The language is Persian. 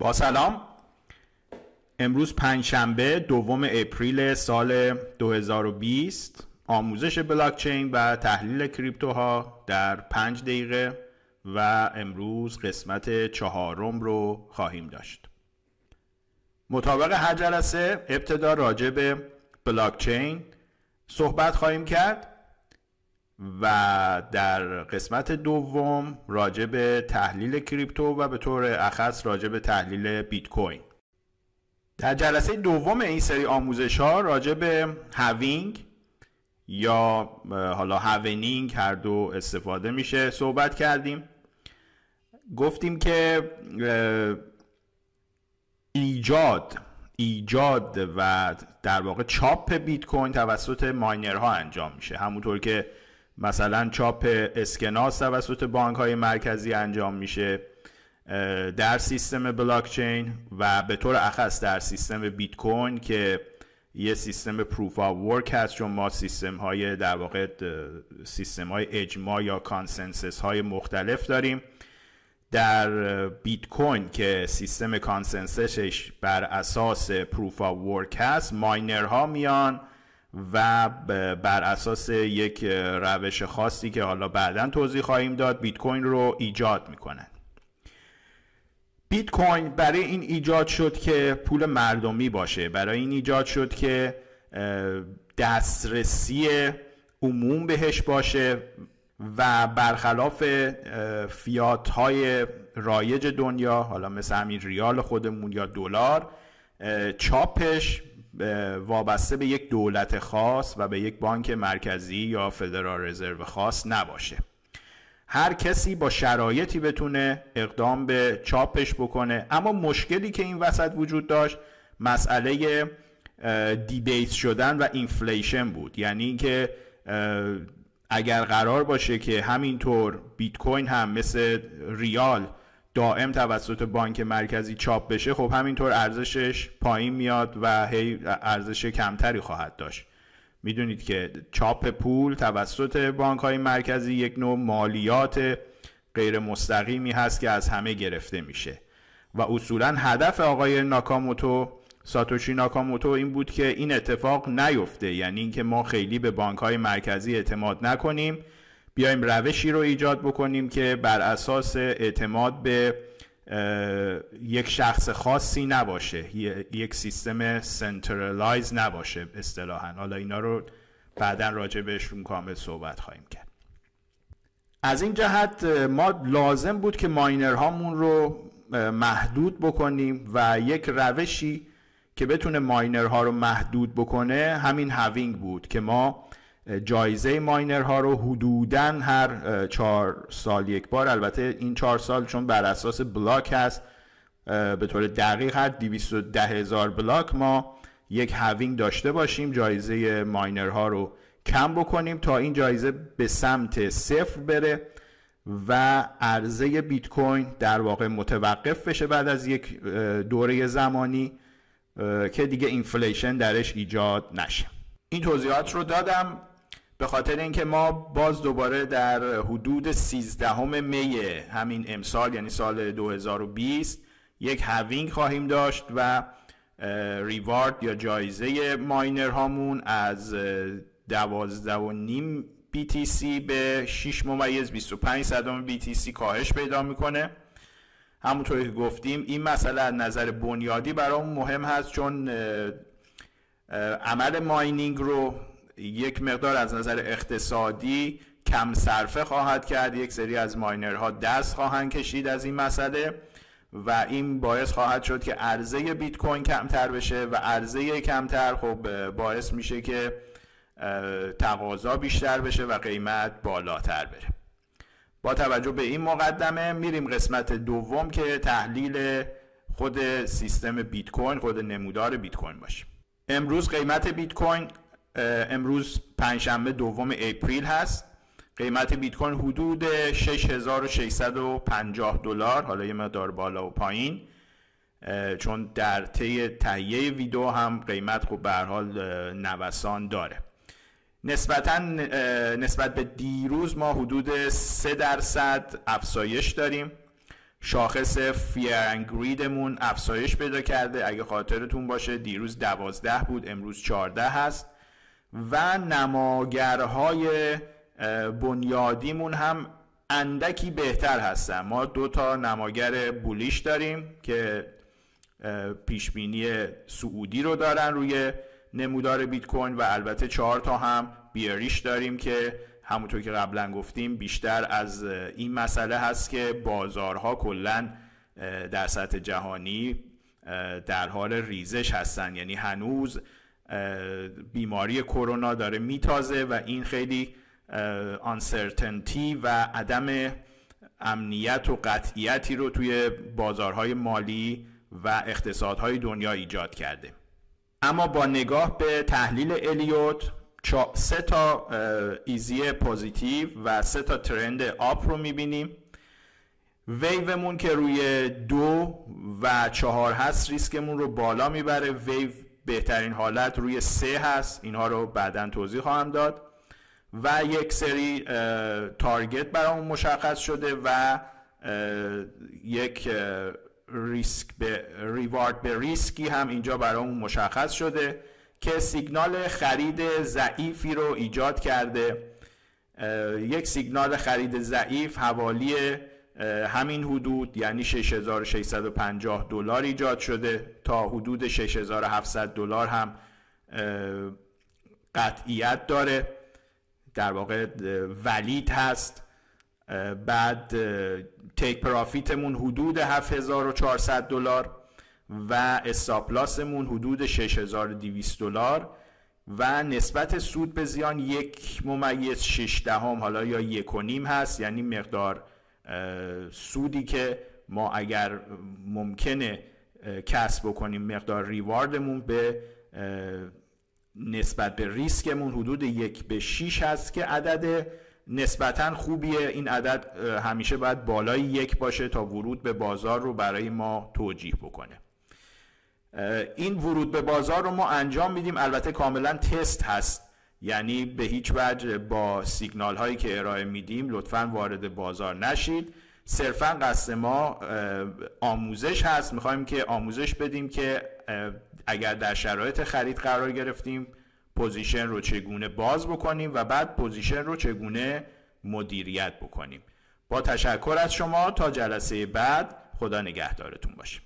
با سلام. امروز پنجشنبه دوم اپریل سال 2020 آموزش بلاکچین و تحلیل کریپتوها در پنج دقیقه و امروز قسمت چهارم رو خواهیم داشت. مطابق هر جلسه ابتدا راجع به بلاکچین صحبت خواهیم کرد. و در قسمت دوم راجع به تحلیل کریپتو و به طور اخص راجع به تحلیل بیت کوین در جلسه دوم این سری آموزش ها راجع به هاوینگ یا حالا هاونینگ هر دو استفاده میشه صحبت کردیم. گفتیم که ایجاد ایجاد و در واقع چاپ بیت کوین توسط ماینرها انجام میشه. همونطور که مثلا چاپ اسکناس توسط بانک های مرکزی انجام میشه در سیستم بلاکچین و به طور اخص در سیستم بیت کوین که یه سیستم proof of work هست چون ما سیستم های در واقع سیستم های اجماع یا consensus های مختلف داریم. در بیت کوین که سیستم consensus ش بر اساس proof of work هست ماینرها میان و بر اساس یک روش خاصی که حالا بعدا توضیح خواهیم داد بیت کوین رو ایجاد می‌کنن بیت کوین برای این ایجاد شد که پول مردمی باشه. برای این ایجاد شد که دسترسی عموم بهش باشه و برخلاف فیات های رایج دنیا حالا مثل همین ریال خودمون یا دلار چاپش وابسته به یک دولت خاص و به یک بانک مرکزی یا فدرال رزرو خاص نباشه. هر کسی با شرایطی بتونه اقدام به چاپش بکنه. اما مشکلی که این وسط وجود داشت مسئله debase شدن و inflation بود. یعنی اینکه اگر قرار باشه که همینطور بیت کوین هم مثل ریال دائم توسط بانک مرکزی چاپ بشه خب همینطور ارزشش پایین میاد و هی ارزش کمتری خواهد داشت. می‌دونید که چاپ پول توسط بانک های مرکزی یک نوع مالیات غیر مستقیمی هست که از همه گرفته میشه. و اصولا هدف آقای ناکاموتو ساتوشی ناکاموتو این بود که این اتفاق نیفته. یعنی اینکه ما خیلی به بانک های مرکزی اعتماد نکنیم. بیایم روشی رو ایجاد بکنیم که بر اساس اعتماد به یک شخص خاصی نباشه یک سیستم centralize نباشه اصطلاحا. حالا اینا رو بعدا راجع بهشون کامل صحبت خواهیم کرد. از این جهت ما لازم بود که ماینر هامون رو محدود بکنیم و یک روشی که بتونه ماینرها رو محدود بکنه همین halving بود که ما جایزه ماینرها رو حدودا هر چهار سال یک بار. البته این چهار سال چون بر اساس بلاک هست به طور دقیق هر 210 هزار بلاک ما یک halving داشته باشیم جایزه ماینرها رو کم بکنیم تا این جایزه به سمت صفر بره و عرضه بیت کوین در واقع متوقف بشه بعد از یک دوره زمانی که دیگه inflation درش ایجاد نشه. این توضیحات رو دادم. به خاطر اینکه ما باز دوباره در حدود 13 می همین امسال یعنی سال 2020 یک هاوینگ خواهیم داشت و ریوارد یا جایزه ماینر هامون از 12 و نیم BTC به 6 ممیز 25 صدام BTC کاهش پیدا می‌کنه. همونطوری که گفتیم این مسئله از نظر بنیادی برام مهم هست چون عمل ماینینگ رو یک مقدار از نظر اقتصادی کم صرفه خواهد کرد. یک سری از ماینرها دست خواهند کشید از این مسئله و این باعث خواهد شد که عرضه بیت کوین کمتر بشه و عرضه کمتر خب باعث میشه که تقاضا بیشتر بشه و قیمت بالاتر بره. با توجه به این مقدمه میریم قسمت دوم که تحلیل خود سیستم بیت کوین خود نمودار بیت کوین باشه امروز قیمت بیت کوین امروز پنجشنبه دوم اپریل هست. قیمت بیت کوین حدود 6650 دلار. حالا یه مقدار بالا و پایین. چون در طی تهیه ویدیو هم قیمت خب به حال نوسان داره. نسبتا نسبت به دیروز ما حدود 3 درصد افزایش داریم. شاخص فیرنگریدمون افزایش پیدا کرده. اگه خاطرتون باشه دیروز دوازده بود امروز چارده هست. و نماگرهای بنیادیمون هم اندکی بهتر هستن. ما دو تا نماگر بولیش داریم که پیشبینی سعودی رو دارن روی نمودار بیت کوین و البته چهار تا هم بیاریش داریم که همونطور که قبلا گفتیم بیشتر از این مسئله هست که بازارها کلا در سطح جهانی در حال ریزش هستن. یعنی هنوز بیماری کرونا داره میتازه و این خیلی uncertainty و عدم امنیت و قطعیتی رو توی بازارهای مالی و اقتصادهای دنیا ایجاد کرده. اما با نگاه به تحلیل الیوت سه تا easy positive و سه تا trend up رو می‌بینیم. ویومون که روی دو و چهار هست ریسکمون رو بالا می‌بره. ویو بهترین حالت روی سه هست. اینها رو بعدا توضیح خواهم داد. و یک سری target برامون مشخص شده و یک ریسک به reward به ریسکی هم اینجا برامون مشخص شده که سیگنال خرید ضعیفی رو ایجاد کرده. یک سیگنال خرید ضعیف حوالی همین حدود یعنی 6650 دلار ایجاد شده تا حدود 6700 دلار هم قطعیت داره. در واقع ولید هست. بعد تیک پرافیتمون حدود 7400 دلار و استاپلاسمون حدود 6200 دلار و نسبت سود به زیان یک ممیز 6 دهم حالا یا یک و نیم هست یعنی مقدار سودی که ما اگر ممکنه کسب بکنیم مقدار ریواردمون به نسبت به ریسکمون حدود یک به 6 هست که عدد نسبتا خوبیه. این عدد همیشه باید بالای یک باشه تا ورود به بازار رو برای ما توجیه بکنه. این ورود به بازار رو ما انجام میدیم. البته کاملا تست هست. یعنی به هیچ وجه با سیگنال هایی که ارائه میدیم لطفا وارد بازار نشید. صرفا قصد ما آموزش هست. می‌خوایم که آموزش بدیم که اگر در شرایط خرید قرار گرفتیم position رو چگونه باز بکنیم و بعد position رو چگونه مدیریت بکنیم. با تشکر از شما. تا جلسه بعد خدا نگهدارتون باشه.